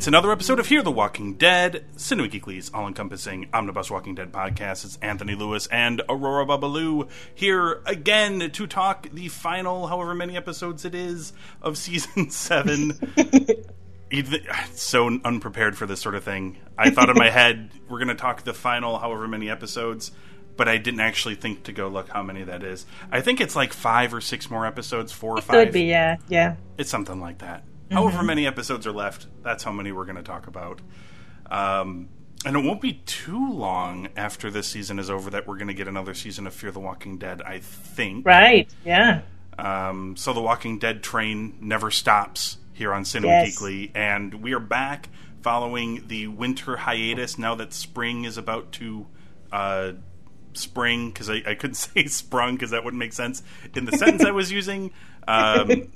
It's another episode of Here the Walking Dead, Cinema Geekly's all encompassing omnibus Walking Dead podcast. It's Anthony Lewis and Aurora Babalu here again to talk the final, however many episodes it is, of season seven. So unprepared for this sort of thing. I thought in my head, we're going to talk the final, however many episodes, but I didn't actually think to go look how many that is. I think it's like five or six more episodes, four or five. Could be, yeah, yeah. It's something like that. Mm-hmm. However many episodes are left, that's how many we're going to talk about. Um, and it won't be too long after this season is over that we're going to get another season of Fear the Walking Dead, I think. Right, yeah. Um, so the Walking Dead train never stops here on Cinema Yes. Geekly, and we are back following the winter hiatus now that spring is about to uh, spring because I, I couldn't say sprung because that wouldn't make sense in the sentence I was using. Um,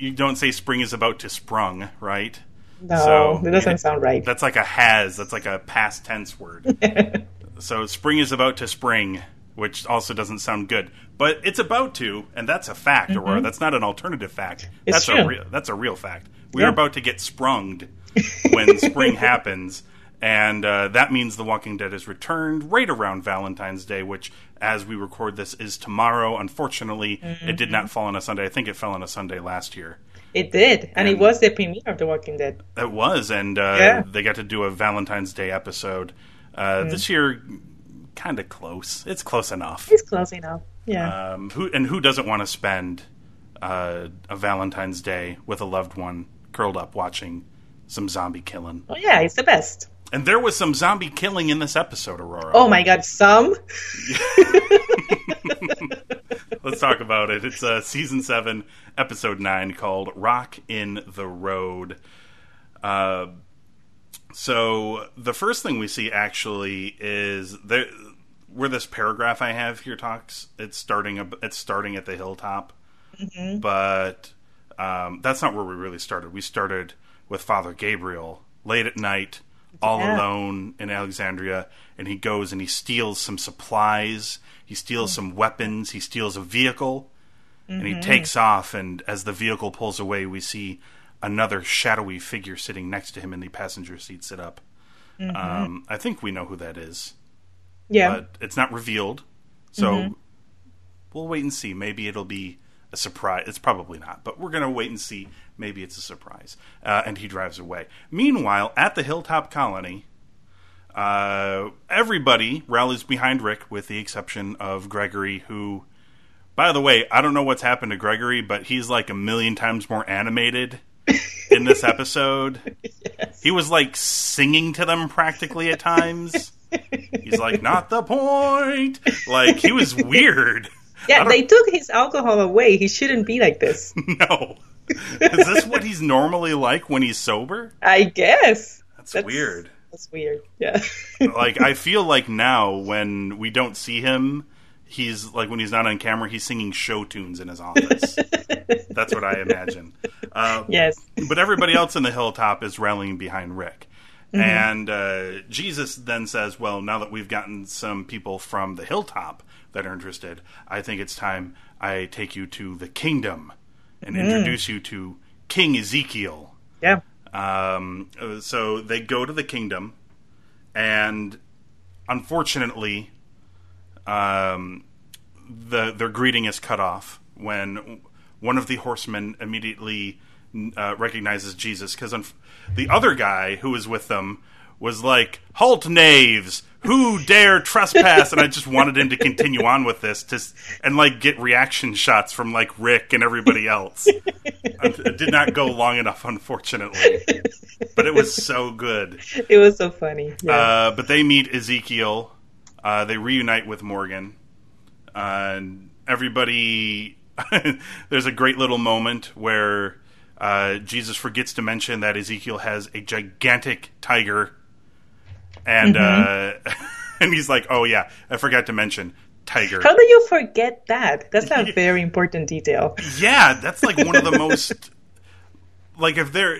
you don't say spring is about to sprung, right? No, it doesn't sound right. That's like a has. That's like a past tense word. so spring is about to spring, which also doesn't sound good, but it's about to, and that's a fact, Aurora. That's not an alternative fact. Mm-hmm. It's that's a true. real. That's a real fact. We Yeah. are about to get sprunged when spring happens. And uh, that means The Walking Dead is returned right around Valentine's Day, which, as we record this, is tomorrow. Unfortunately, it did Mm-hmm. not fall on a Sunday. I think it fell on a Sunday last year. It did, and it was the premiere of The Walking Dead. It was, and uh, Yeah. they got to do a Valentine's Day episode. Uh, This year, kind of close. It's close enough. It's close enough. Yeah. Um, who and who doesn't want to spend uh, a Valentine's Day with a loved one curled up watching some zombie killing? oh yeah, it's the best. And there was some zombie killing in this episode, Aurora. Oh my god, some? Let's talk about it. It's uh, season seven, episode nine, called "Rock in the Road." Uh, so the first thing we see actually is there, where this paragraph I have here talks. It's starting. It's starting at the hilltop, but um, that's not where we really started. We started with Father Gabriel late at night, all Yeah. alone in Alexandria, and he goes and he steals some supplies. He steals some weapons. He steals a vehicle, and he mm-hmm. takes off. And as the vehicle pulls away, we see another shadowy figure sitting next to him in the passenger seat. Sit up. Mm-hmm. Um, I think we know who that is Yeah. but it's not revealed. So mm-hmm. we'll wait and see. Maybe it'll be a surprise. It's probably not, but we're going to wait and see. Maybe it's a surprise. Uh, and he drives away. Meanwhile, at the Hilltop Colony, uh, everybody rallies behind Rick, with the exception of Gregory, who, by the way, I don't know what's happened to Gregory, but he's like a million times more animated in this episode. He was like singing to them practically at times. He's like, not the point. Like he was weird. Yeah, they took his alcohol away. He shouldn't be like this. No. Is this what he's normally like when he's sober? I guess. That's, weird. That's weird. Yeah. Like I feel like now when we don't see him, he's like when he's not on camera, he's singing show tunes in his office. That's what I imagine. Uh, yes. but everybody else in the hilltop is rallying behind Rick. And uh, Jesus then says, Well, now that we've gotten some people from the hilltop that are interested, I think it's time I take you to the kingdom and introduce you to King Ezekiel. Yeah. Um, so they go to the kingdom, and unfortunately, um, the their greeting is cut off when one of the horsemen immediately uh, recognizes Jesus because the other guy who was with them was like, "Halt, knaves! Who dare trespass?" and I just wanted him to continue on with this to and like get reaction shots from like Rick and everybody else. it did not go long enough, unfortunately, but it was so good. It was so funny. Yeah. Uh, but they meet Ezekiel. Uh, they reunite with Morgan. Uh, and everybody. there's a great little moment where Uh, Jesus forgets to mention that Ezekiel has a gigantic tiger, and Mm-hmm. uh, and he's like, "Oh yeah, I forgot to mention tiger." How do you forget that? That's a very important detail. Yeah, that's like one of the most like if there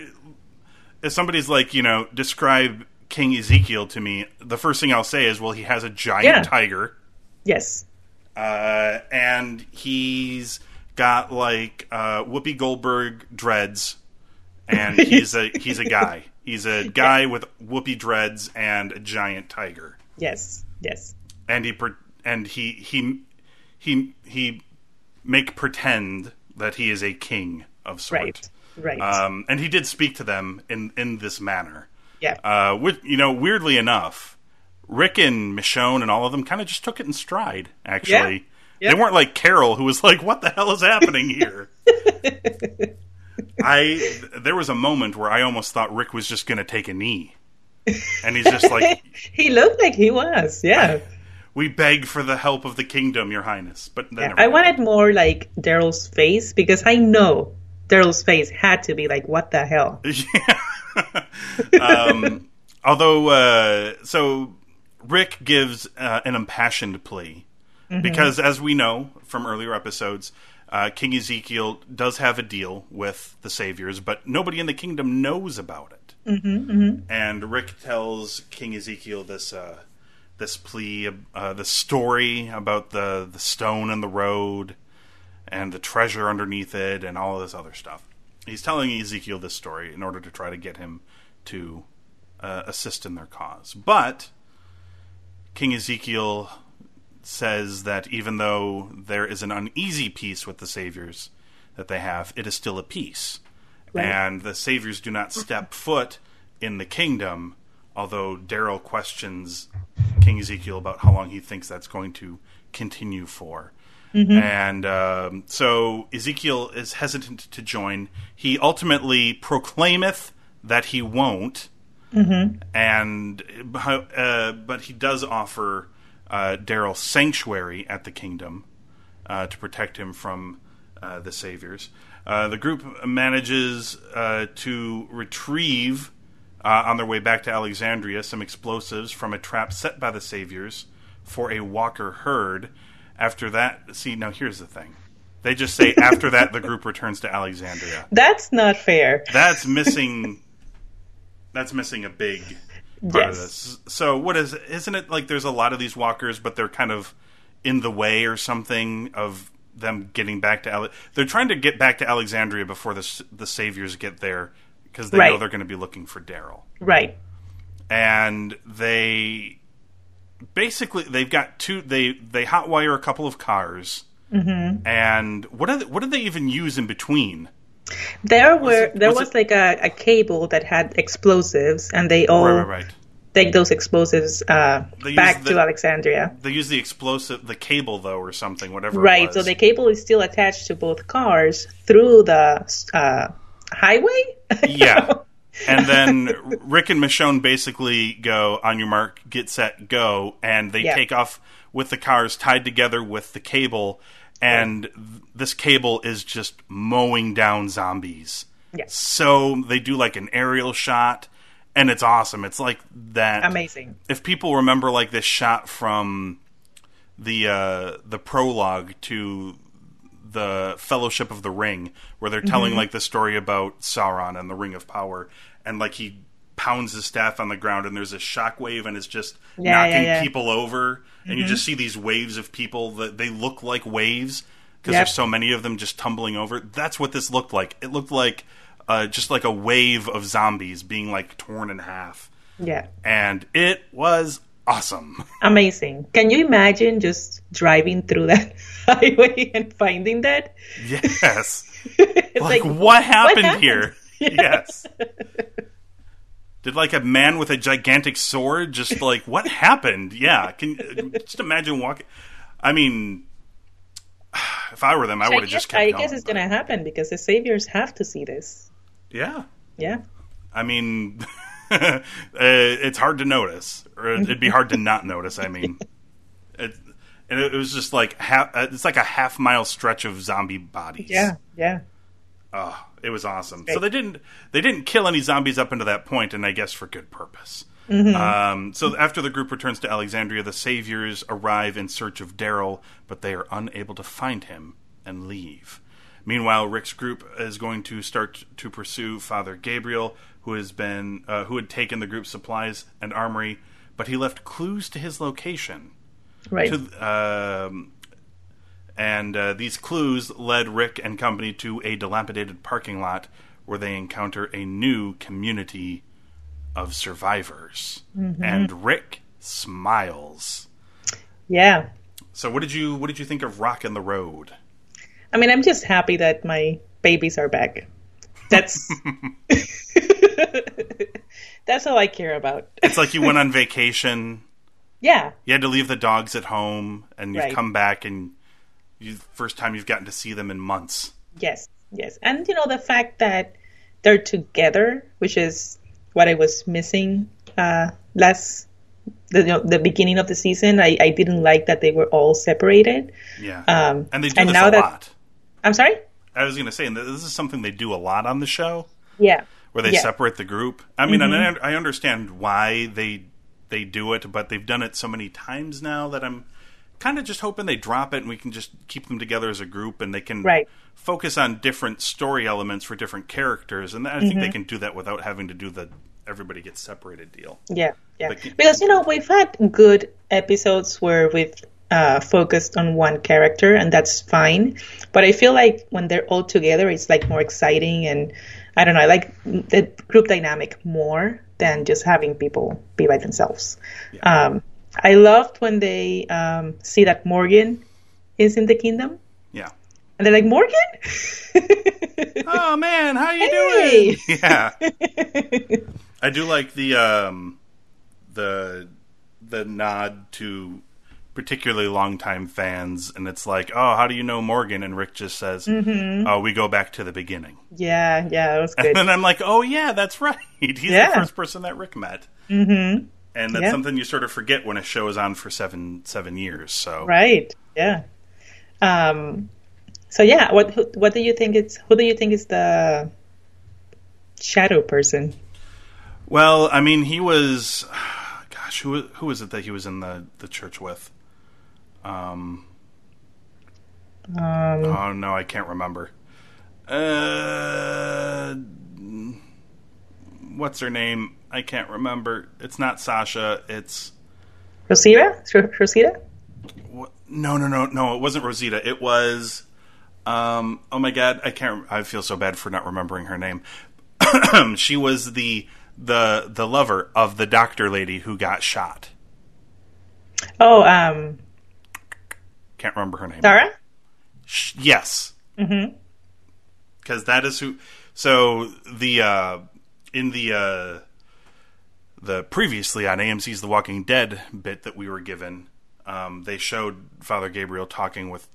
if somebody's like, you know, describe King Ezekiel to me, the first thing I'll say is, well, he has a giant Yeah. tiger, Yes. uh, and he's got like uh, Whoopi Goldberg dreads, and he's a he's a guy. He's a guy with Whoopi dreads and a giant tiger, Yes. Yes. and he and he he he he make pretend that he is a king of sort. Right. Right. Um, and he did speak to them in, in this manner. yeah. Uh, with, you know, weirdly enough, Rick and Michonne and all of them kind of just took it in stride. Actually, Yeah. they weren't like Carol, who was like, "What the hell is happening here?" I there was a moment where I almost thought Rick was just going to take a knee, and he's just like, he looked like he was. Yeah. "We beg for the help of the kingdom, Your Highness." But Yeah, I wanted more like Daryl's face because I know Daryl's face had to be like, "What the hell?" Yeah. um, although, uh, so Rick gives uh, an impassioned plea because, as we know from earlier episodes, uh, King Ezekiel does have a deal with the Saviors, but nobody in the kingdom knows about it. Mm-hmm, And Rick tells King Ezekiel this. Uh, this plea, uh, the story about the, the stone in the road, and the treasure underneath it and all of this other stuff. He's telling Ezekiel this story in order to try to get him to uh, assist in their cause. But King Ezekiel says that even though there is an uneasy peace with the saviors that they have, it is still a peace. Right. And the saviors do not step foot in the kingdom, although Daryl questions King Ezekiel about how long he thinks that's going to continue for. And um, so Ezekiel is hesitant to join. He ultimately proclaimeth that he won't, and uh, but he does offer uh, Daryl sanctuary at the kingdom uh, to protect him from uh, the saviors. Uh, the group manages uh, to retrieve uh, on their way back to Alexandria some explosives from a trap set by the saviors for a walker herd. After that, see now here's the thing. They just say after that the group returns to Alexandria. That's not fair. That's missing. That's missing a big part of Yes. this. So what is? Isn't it like there's a lot of these walkers, but they're kind of in the way or something of them getting back to. Ale- they're trying to get back to Alexandria before the the saviors get there because they know they're going to be looking for Daryl Right. and they basically they've got two they they hotwire a couple of cars Mm-hmm. and what are they, what did they even use in between There were there was was, like a, a cable that had explosives, and they all right right right take those explosives uh, back the- to Alexandria. they use the explosive the cable though or something whatever Right. So the cable is still attached to both cars through the uh, highway. yeah and then rick and michonne basically go on your mark get set go and they Yeah. take off with the cars tied together with the cable and th- this cable is just mowing down zombies. Yes. so they do like an aerial shot and it's awesome. It's like that. Amazing. if people remember like this shot from the uh, the prologue to the Fellowship of the Ring, where they're telling like the story about Sauron and the Ring of Power, and like he pounds his staff on the ground, and there's a shockwave, and it's just Yeah, knocking yeah, yeah. people over, and you just see these waves of people that they look like waves because Yep. there's so many of them just tumbling over. That's what this looked like. It looked like uh, just like a wave of zombies being like torn in half Yeah. and it was awesome. Amazing. Can you imagine just driving through that highway and finding that? Yes. It's like, what happened, happened? here? Yes. Did like a man with a gigantic sword just like what happened? Yeah, can just imagine walking. I mean, if I were them, I I would have just kept I going. guess it's going to happen because the saviors have to see this. Yeah, Yeah. I mean, uh, it's hard to notice, or it'd be hard to not notice. I mean, it, and it was just like half. uh, It's like a half mile stretch of zombie bodies. Yeah. Yeah. Oh, it was awesome. So they didn't they didn't kill any zombies up until that point, and I guess for good purpose. Um, so after the group returns to Alexandria, the saviors arrive in search of Daryl, but they are unable to find him and leave. Meanwhile, Rick's group is going to start to pursue Father Gabriel, who has been uh, who had taken the group's supplies and armory, but he left clues to his location. Right. To, um, and uh, these clues led Rick and company to a dilapidated parking lot where they encounter a new community of survivors. And Rick smiles. yeah. So, what did you what did you think of Rock in the Road? I mean, I'm just happy that my babies are back. That's that's all I care about. It's like you went on vacation. yeah, You had to leave the dogs at home, and you've Right. come back, and you first time you've gotten to see them in months. yes, yes, and you know the fact that they're together, which is what I was missing uh, last the you know, the beginning of the season. I, I didn't like that they were all separated. Yeah, Um, and they do and this now a that- lot. I'm sorry. I was going to say, and this is something they do a lot on the show. Yeah, where they Yeah. separate the group. I mean, and I, I understand why they they do it, but they've done it so many times now that I'm kind of just hoping they drop it and we can just keep them together as a group and they can Right. focus on different story elements for different characters. And I think they can do that without having to do the everybody gets separated deal. Yeah, yeah. But Because you know we've had good episodes where we've uh, focused on one character, and that's fine. But I feel like when they're all together, it's like more exciting, and I don't know. I like the group dynamic more than just having people be by themselves. Um, I loved when they um, see that Morgan is in the kingdom, Yeah. and they're like Morgan. Oh man, how you Hey! doing? Yeah. I do like the um the the nod to particularly longtime fans and it's like, "Oh, how do you know Morgan?" and Rick just says, "Oh, we go back to the beginning." yeah, yeah, that was good. And I'm like, "Oh yeah, that's right. He's Yeah. the first person that Rick met." Mhm. And that's Yeah. something you sort of forget when a show is on for 7 7 years. So Right. Yeah. Um. So yeah, what who- what do you think it's who do you think is the shadow person? Well, I mean, he was. Gosh, who who was it that he was in the the church with? Um. oh no, I can't remember. Uh, what's her name? I can't remember. It's not Sasha. It's Rosita? Rosita? what, no, no, no, no. It wasn't Rosita. It was. Um. Oh my God, I can't. I feel so bad for not remembering her name. she was the the the lover of the doctor lady who got shot. Oh, um, Can't remember her name. Sarah? Sh- yes. Mm-hmm. Because that is who. So the uh, in the uh, the previously on AMC's The Walking Dead bit that we were given, um, they showed Father Gabriel talking with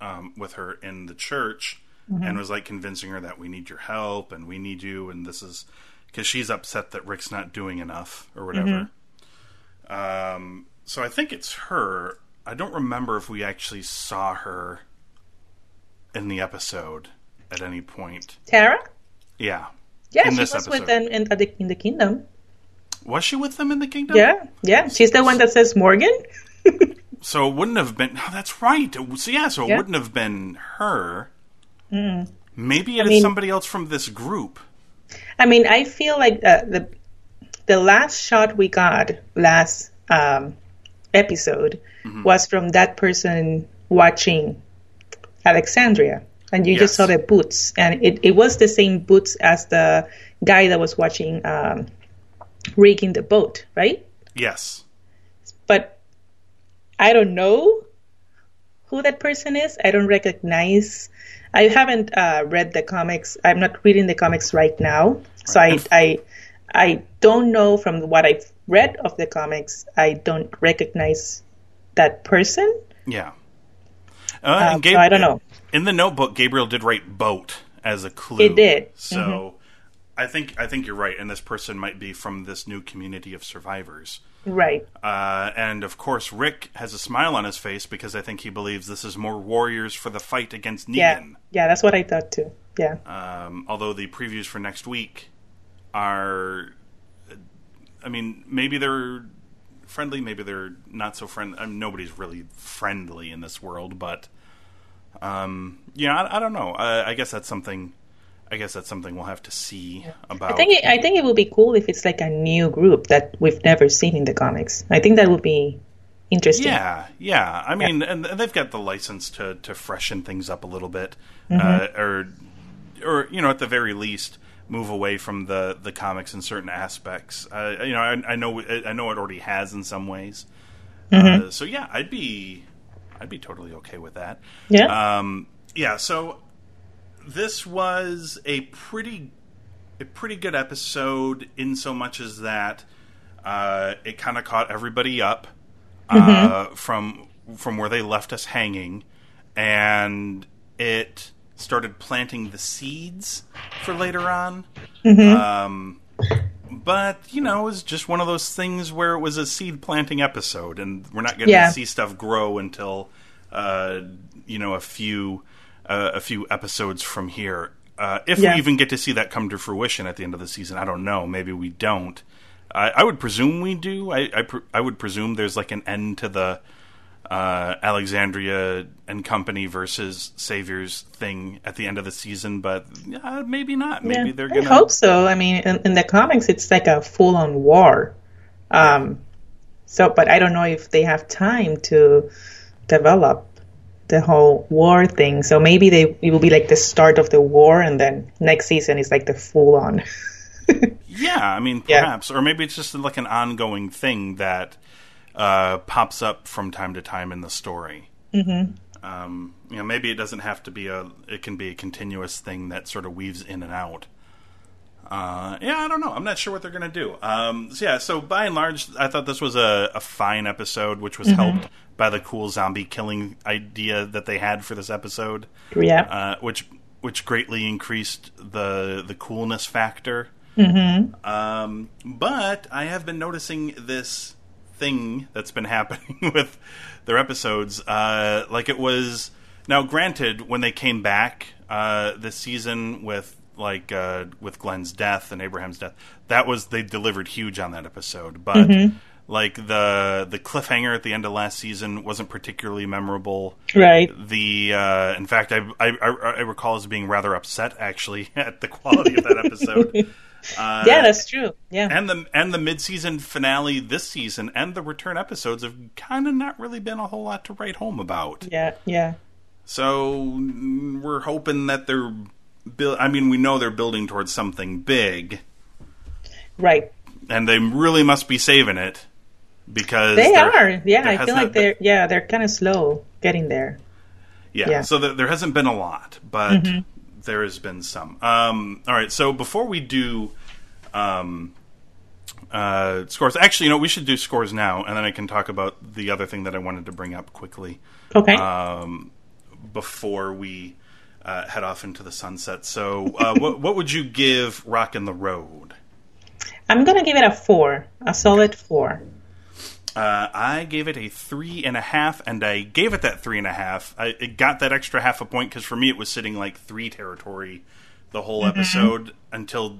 um, with her in the church and was like convincing her that we need your help and we need you and this is because she's upset that Rick's not doing enough or whatever. Um, so I think it's her. I don't remember if we actually saw her in the episode at any point. Tara? Yeah. Yeah, In she was episode. with them in, the, in the kingdom. Was she with them in the kingdom? Yeah, yeah. She's the one that says Morgan. So it wouldn't have been. Oh, that's right. So yeah, so it Yeah. wouldn't have been her. Maybe it is mean- somebody else from this group. I mean, I feel like uh, the the last shot we got last um, episode Mm-hmm. was from that person watching Alexandria, and you Yes. just saw the boots, and it, it was the same boots as the guy that was watching um, rigging the boat, right? Yes. But I don't know who that person is. I don't recognize. I haven't uh, read the comics. I'm not reading the comics right now, so I, I I don't know from what I've read of the comics. I don't recognize that person. Yeah. Uh, and so I don't know. In the notebook, Gabriel did write "boat" as a clue. It did. Mm-hmm. So I think I think you're right, and this person might be from this new community of survivors. Right. Uh, and of course, Rick has a smile on his face because I think he believes this is more warriors for the fight against Negan. Yeah. Yeah. That's what I thought too. yeah. Um, although the previews for next week are, I mean, maybe they're friendly, maybe they're not so friendly. I mean, nobody's really friendly in this world, but um, yeah, I, I don't know. I, I guess that's something. I guess that's something we'll have to see about. I think it, I think it would be cool if it's like a new group that we've never seen in the comics. I think that would be interesting. Yeah, yeah. I mean, and they've got the license to to freshen things up a little bit, uh, or or you know, at the very least, move away from the the comics in certain aspects. Uh, you know, I, I know I know it already has in some ways. Uh, so yeah, I'd be I'd be totally okay with that. Yeah. Um, yeah. So this was a pretty a pretty good episode in so much as that uh, it kind of caught everybody up uh, from from where they left us hanging, and it started planting the seeds for later on. Um, but you know, it was just one of those things where it was a seed planting episode, and we're not going to Yeah. see stuff grow until uh, you know a few uh, a few episodes from here. Uh, if Yeah. we even get to see that come to fruition at the end of the season, I don't know. Maybe we don't. I, I would presume we do. I I, pre- I would presume there's like an end to the uh, Alexandria and Company versus Saviors thing at the end of the season, but uh, maybe not. Maybe Yeah, they're gonna. I hope so. I mean, in, in the comics, it's like a full-on war. Um, so, but I don't know if they have time to develop the whole war thing. So maybe they it will be like the start of the war, and then next season is like the full-on. Yeah, I mean, Yeah. perhaps, or maybe it's just like an ongoing thing that uh, pops up from time to time in the story. Mm-hmm. Um, you know, maybe it doesn't have to be a. It can be a continuous thing that sort of weaves in and out. Uh, yeah, I don't know. I'm not sure what they're going to do. Um, so yeah, so by and large, I thought this was a, a fine episode, which was helped by the cool zombie killing idea that they had for this episode yeah. uh, which which greatly increased the the coolness factor. Mm-hmm. Um, but I have been noticing this thing that's been happening with their episodes. Uh, like it was now, granted, when they came back uh, this season with like uh, with Glenn's death and Abraham's death, that was they delivered huge on that episode, but. Like the the cliffhanger at the end of last season wasn't particularly memorable right. the uh, in fact I, I I I recall as being rather upset actually at the quality of that episode yeah, that's true. Yeah. and the and the mid season finale this season and the return episodes have kind of not really been a whole lot to write home about yeah. Yeah. so we're hoping that they're build I mean we know they're building towards something big Right. and they really must be saving it because They are. Yeah, I feel like they're yeah they're kind of slow getting there. Yeah, Yeah. so th- there hasn't been a lot, but there has been some. Um, all right, so before we do um, uh, scores, actually, you know, we should do scores now, and then I can talk about the other thing that I wanted to bring up quickly Okay. um, before we uh, head off into the sunset. So, uh, what, what would you give Rock in the Road? I'm gonna give it a four, a solid four. Uh, I gave it a three and a half, and I gave it that three and a half. I it got that extra half a point because for me it was sitting like three territory the whole episode until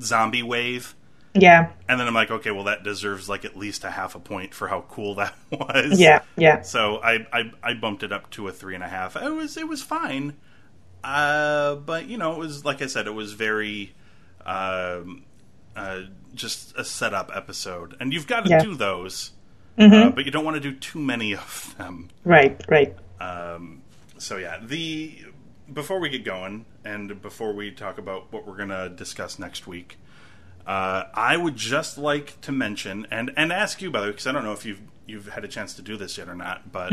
zombie wave, Yeah. and then I'm like, okay, well that deserves like at least a half a point for how cool that was. Yeah. Yeah. So I I, I bumped it up to a three and a half. It was it was fine, uh, but you know it was like I said, it was very. Um, uh, just a setup episode, and you've got to Yeah. do those, uh, but you don't want to do too many of them. Right. Right. Um, so yeah, the before we get going and before we talk about what we're going to discuss next week, uh, I would just like to mention and and ask you by the way because I don't know if you've you've had a chance to do this yet or not, but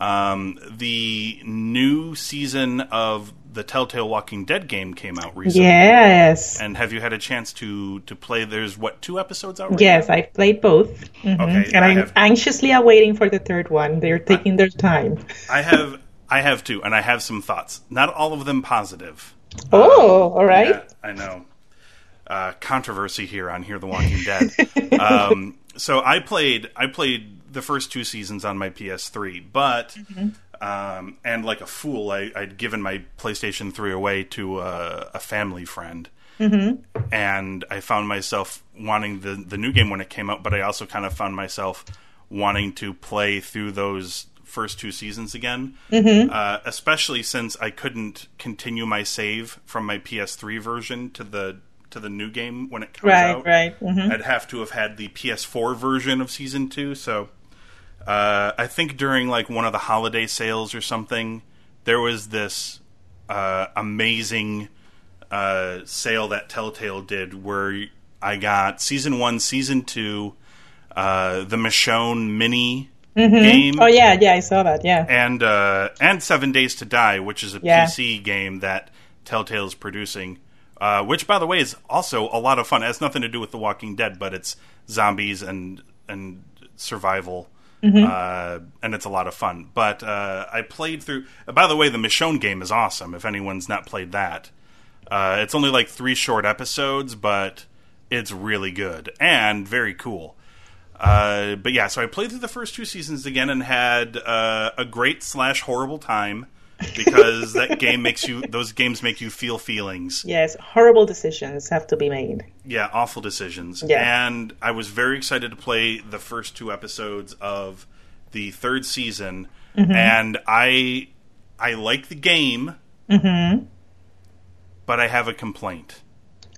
um, the new season of the Telltale Walking Dead game came out recently. Yes. And have you had a chance to to play? There's what two episodes out? Right Yes, now? I've played both. Mhm. Okay, and I I'm have- anxiously awaiting for the third one. They're taking their time. I have I have two, and I have some thoughts. Not all of them positive. Oh, all right. Yeah, I know. Uh, controversy here on Here the Walking Dead. um, so I played I played the first two seasons on my PS3, but Um, and like a fool, I, I'd given my PlayStation 3 away to a, a family friend. Mm-hmm. And I found myself wanting the, the new game when it came out, but I also kind of found myself wanting to play through those first two seasons again, mm-hmm. uh, especially since I couldn't continue my save from my PS3 version to the to the new game when it comes right, out. Right, mm-hmm. I'd have to have had the PS4 version of season two. So uh, I think during like one of the holiday sales or something, there was this uh, amazing uh, sale that Telltale did where I got season one, season two, uh, the Michonne mini mm-hmm. game. Oh yeah, yeah, I saw that. Yeah, and uh, and Seven Days to Die, which is a Yeah. PC game that Telltale is producing. Uh, which, by the way, is also a lot of fun. It has nothing to do with The Walking Dead, but it's zombies and and survival, uh, and it's a lot of fun. But uh, I played through. by the way, the Michonne game is awesome. If anyone's not played that, uh, it's only like three short episodes, but it's really good and very cool. Uh, but yeah, so I played through the first two seasons again and had uh, a great slash horrible time because that game makes you those games make you feel feelings. yes, horrible decisions have to be made. Yeah, awful decisions. Yeah. And I was very excited to play the first two episodes of the third season, Mm-hmm. and I I like the game, Mm-hmm. but I have a complaint.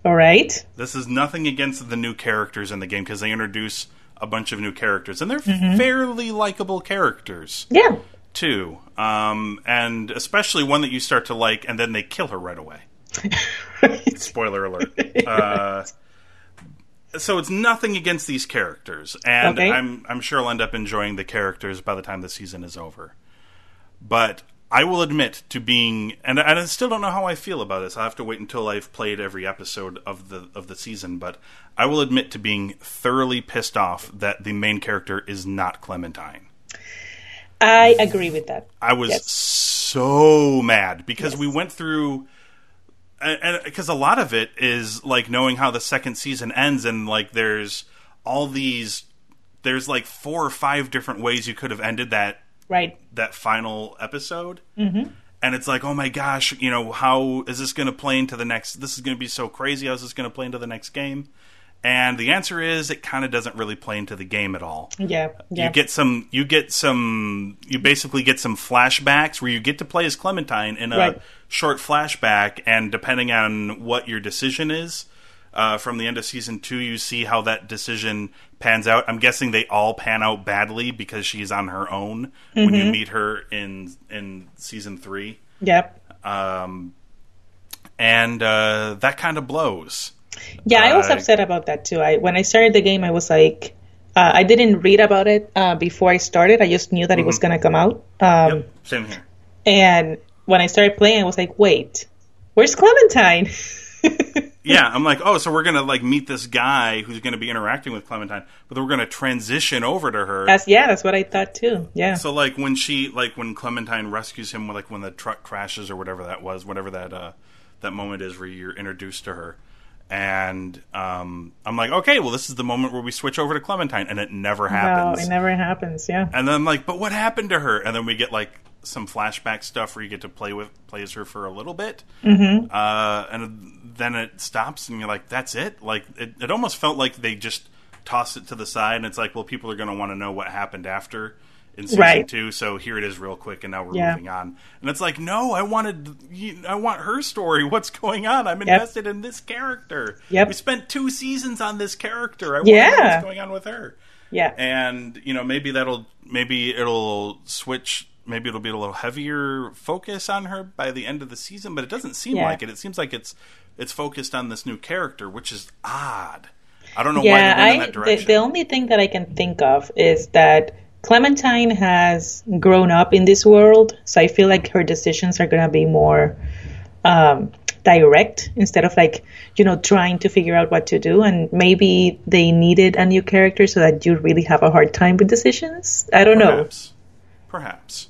All right. This is nothing against the new characters in the game because they introduce a bunch of new characters, and they're Mm-hmm. fairly likable characters Yeah. Too. Um, and especially one that you start to like, and then they kill her right away. Spoiler alert. Uh, so it's nothing against these characters, and Okay. I'm I'm sure I'll end up enjoying the characters by the time the season is over. But I will admit to being, and, and I still don't know how I feel about this. I have to wait until I've played every episode of the of the season. But I will admit to being thoroughly pissed off that the main character is not Clementine. I agree with that. I was Yes. so mad because Yes. we went through and because a lot of it is like knowing how the second season ends and like there's all these there's like four or five different ways you could have ended that Right. that final episode mm-hmm. and it's like oh my gosh you know how is this going to play into the next this is going to be so crazy how's this going to play into the next game and the answer is it kind of doesn't really play into the game at all Yeah. Yeah. you get some you get some you basically get some flashbacks where you get to play as clementine in a Right. short flashback and depending on what your decision is uh, from the end of season two you see how that decision pans out i'm guessing they all pan out badly because she's on her own when Mm-hmm. you meet her in in season three Yep. um, and uh, that kind of blows Yeah, I was Uh, upset about that too. I when I started the game, I was like, uh, I didn't read about it uh, before I started. I just knew that it was Mm-hmm. going to come out. Um, yep same here And when I started playing, I was like, wait, where's Clementine? Yeah, I'm like, oh, so we're gonna like meet this guy who's gonna be interacting with Clementine, but then we're gonna transition over to her. That's yeah, that's what I thought too. Yeah. so like when she like when Clementine rescues him, like when the truck crashes or whatever that was, whatever that uh that moment is where you're introduced to her, and um, I'm like, okay, well, this is the moment where we switch over to Clementine, and it never happens. no, it never happens. Yeah. and then I'm like, but what happened to her? And then we get like some flashback stuff where you get to play with plays her for a little bit, mm-hmm. uh, and then it stops, and you're like, that's it. Like it, it almost felt like they just tossed it to the side, and it's like, well, people are going to want to know what happened after in season Right. two, so here it is, real quick, and now we're Yeah. moving on. And it's like, no, I wanted, I want her story. What's going on? I'm invested in this character. Yep. We spent two seasons on this character. I want Yeah. what's going on with her Yeah. and you know maybe that'll maybe it'll switch maybe it'll be a little heavier focus on her by the end of the season but it doesn't seem Yeah. like it it seems like it's it's focused on this new character which is odd i don't know why yeah, they went in I that the, the only thing that I can think of is that Clementine has grown up in this world, so I feel like her decisions are gonna be more um, direct instead of like you know trying to figure out what to do. And maybe they needed a new character so that you really have a hard time with decisions. I don't know. perhaps perhaps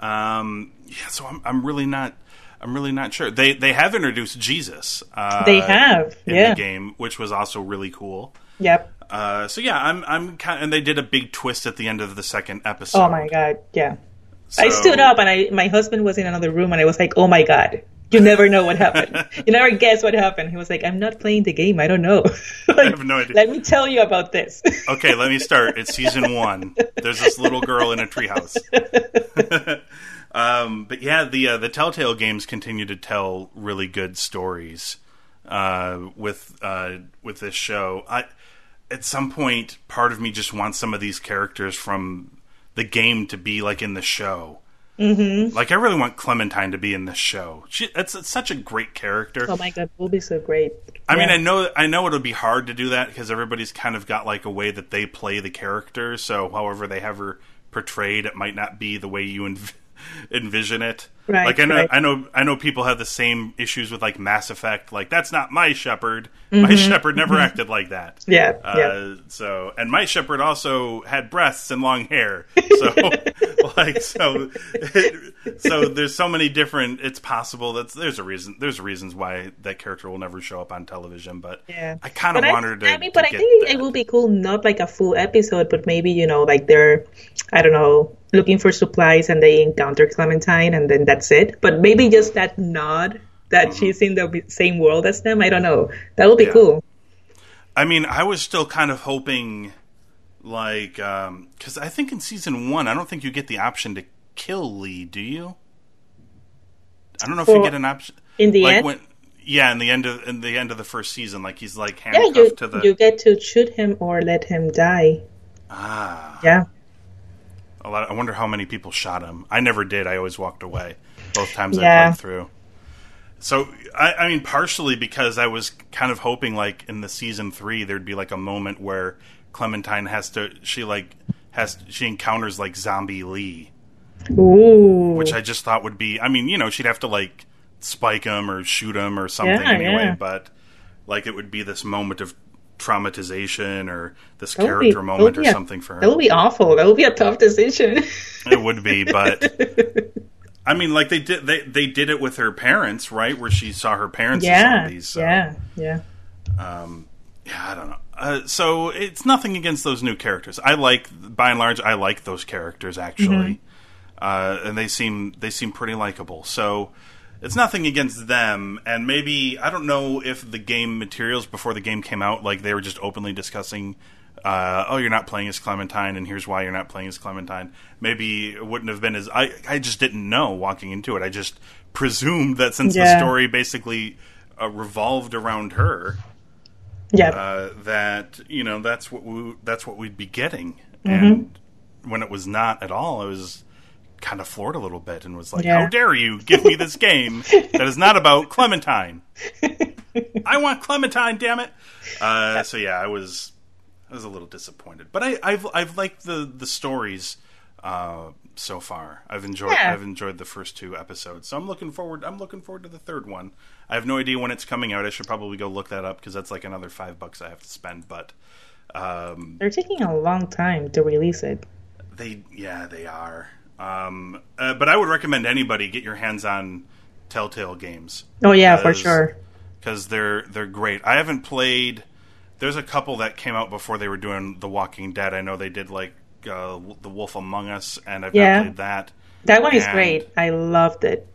um yeah so i'm i'm really not i'm really not sure they they have introduced jesus uh They have, in yeah. the game which was also really cool Yep. Uh so yeah i'm i'm kind and they did a big twist at the end of the second episode Oh my god. Yeah. I stood up and I my husband was in another room and I was like, "Oh my god." You never know what happened. you never guess what happened. He was like, "I'm not playing the game. I don't know." Like, have no idea. Let me tell you about this. Okay, let me start. It's season one. There's this little girl in a treehouse. um, but yeah, the uh, the Telltale games continue to tell really good stories uh, with uh, with this show. I, at some point, part of me just wants some of these characters from the game to be like in the show. Mm-hmm. Like I really want Clementine to be in this show. She, it's, it's such a great character. oh my god, it will be so great. I mean, I know I know it'll be hard to do that because everybody's kind of got like a way that they play the character. So, however they have her portrayed, it might not be the way you env- envision it. Right, like I know, right. I know, I know people have the same issues with like Mass Effect. Like that's not my Shepard. Mm-hmm. My Shepard never acted like that. Yeah, Uh, yeah. So, and my Shepard also had breasts and long hair. So, like, so, so there's so many different. It's possible that there's a reason. There's reasons why that character will never show up on television. But Yeah. I kind of wanted want to. I mean, to but I think that. it will be cool, not like a full episode, but maybe you know, like they're, I don't know, looking for supplies and they encounter Clementine, and then that's it. But maybe just that nod that she's in the same world as them. I don't know. That would be Mm-hmm. Yeah. cool. I mean, I was still kind of hoping, like, because I think in season one, I don't think you get the option to kill Lee. Do you? I don't know if you get an option In the like end, when. Yeah, in the end of in the end of the first season, like he's like yeah, handcuffed you to the you get to shoot him or let him die. ah. Yeah. A lot. I wonder how many people shot him. I never did. I always walked away both times I Yeah. played through. So I, I mean, partially because I was kind of hoping, like in the season three, there'd be like a moment where Clementine has to, she like has, she encounters like zombie Lee, Ooh. which I just thought would be. I mean, you know, she'd have to like spike him or shoot him or something Yeah, anyway, yeah. but like it would be this moment of traumatization or this That character be- moment or a- something for her. That would be awful. That would be a tough decision. It would be, but I mean, like they did they they did it with her parents, right? Where she saw her parents yeah. zombies. So, Yeah. Yeah. yeah, I don't know. Uh, so it's nothing against those new characters. I like, by and large, I like those characters actually, uh, and they seem they seem pretty likable. So it's nothing against them. And maybe I don't know if the game materials before the game came out, like they were just openly discussing. Uh, oh, you're not playing as Clementine, and here's why you're not playing as Clementine. Maybe it wouldn't have been as I. I just didn't know walking into it. I just presumed that since the story basically uh, revolved around her, Yeah. uh, that you know that's what we that's what we'd be getting. Mm-hmm. And when it was not at all, I was kind of floored a little bit and was like, Yeah. "How dare you give me this game that is not about Clementine? I want Clementine, damn it!" Uh, so yeah, I was I was a little disappointed, but I, I've I've liked the the stories. Uh, so far, I've enjoyed Yeah. I've enjoyed the first two episodes, so I'm looking forward. I'm looking forward to the third one. I have no idea when it's coming out. I should probably go look that up because that's like another five bucks I have to spend. But um, They're taking a long time to release it. they, yeah, they are. Um, uh, but I would recommend anybody get your hands on Telltale games Oh yeah, for sure. because they're they're great. I haven't played. There's a couple that came out before they were doing The Walking Dead. I know they did like uh, The Wolf Among Us, and I've Yeah. not played that. That one is And- great. I loved it.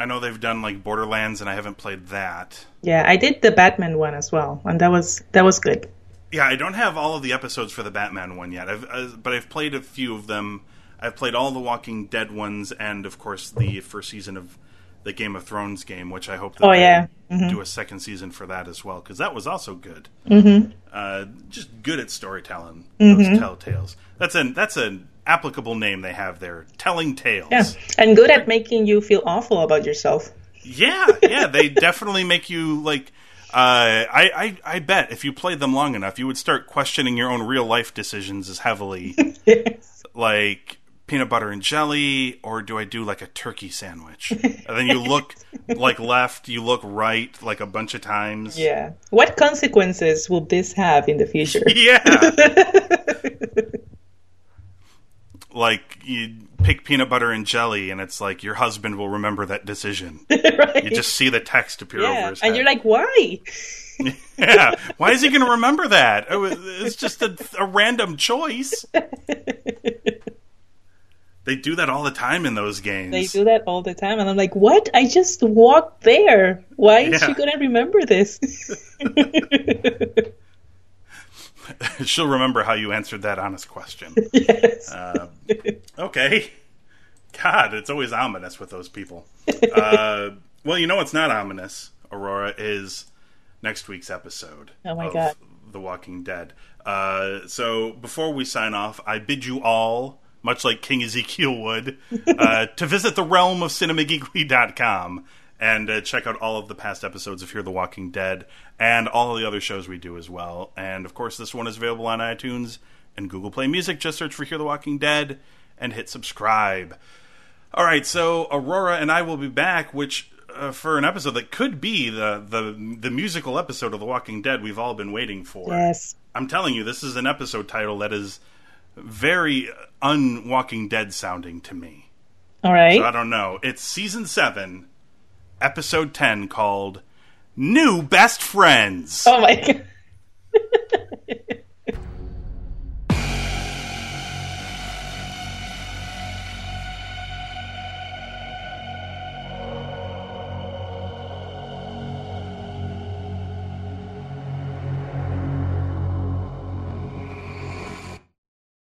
I know they've done like Borderlands, and I haven't played that. Yeah, I did the Batman one as well, and that was that was good. Yeah, I don't have all of the episodes for the Batman one yet. I've, uh, but I've played a few of them. I've played all the Walking Dead ones, and of course the first season of the Game of Thrones game, which I hope that Oh, they yeah. do a second season for that as well, because that was also good. Mm-hmm. Uh, just good at storytelling. Mm-hmm. Those telltales. That's an that's an applicable name they have there. Telling tales. Yeah, and good at making you feel awful about yourself. Yeah, yeah, they definitely make you like. Uh, I, I I bet if you played them long enough, you would start questioning your own real life decisions as heavily, like peanut butter and jelly, or do I do like a turkey sandwich? and then you look like left, you look right, like a bunch of times. Yeah. What consequences will this have in the future? Yeah. like you pick peanut butter and jelly, and it's like your husband will remember that decision. right? You just see the text appear over his head. and you're like, why? yeah. Why is he going to remember that? It's just a, a random choice. They do that all the time in those games. They do that all the time, and I'm like, "What? I just walked there. Why is Yeah. she gonna remember this?" She'll remember how you answered that honest question. yes. Okay. God, it's always ominous with those people. Uh, well, you know what's not ominous, Aurora, is next week's episode Oh my of God. The Walking Dead. Uh, so before we sign off, I bid you all, much like King Ezekiel would, uh, to visit the realm of cinemageekly.com and uh, check out all of the past episodes of Fear the Walking Dead and all of the other shows we do as well. And of course, this one is available on iTunes and Google Play Music. Just search for Hear the Walking Dead and hit subscribe. All right, so Aurora and I will be back, which uh, for an episode that could be the, the the musical episode of The Walking Dead we've all been waiting for. yes. I'm telling you, this is an episode title that is very un-Walking Dead sounding to me. All right. So I don't know. It's season seven, episode ten, called "New Best Friends." oh my god.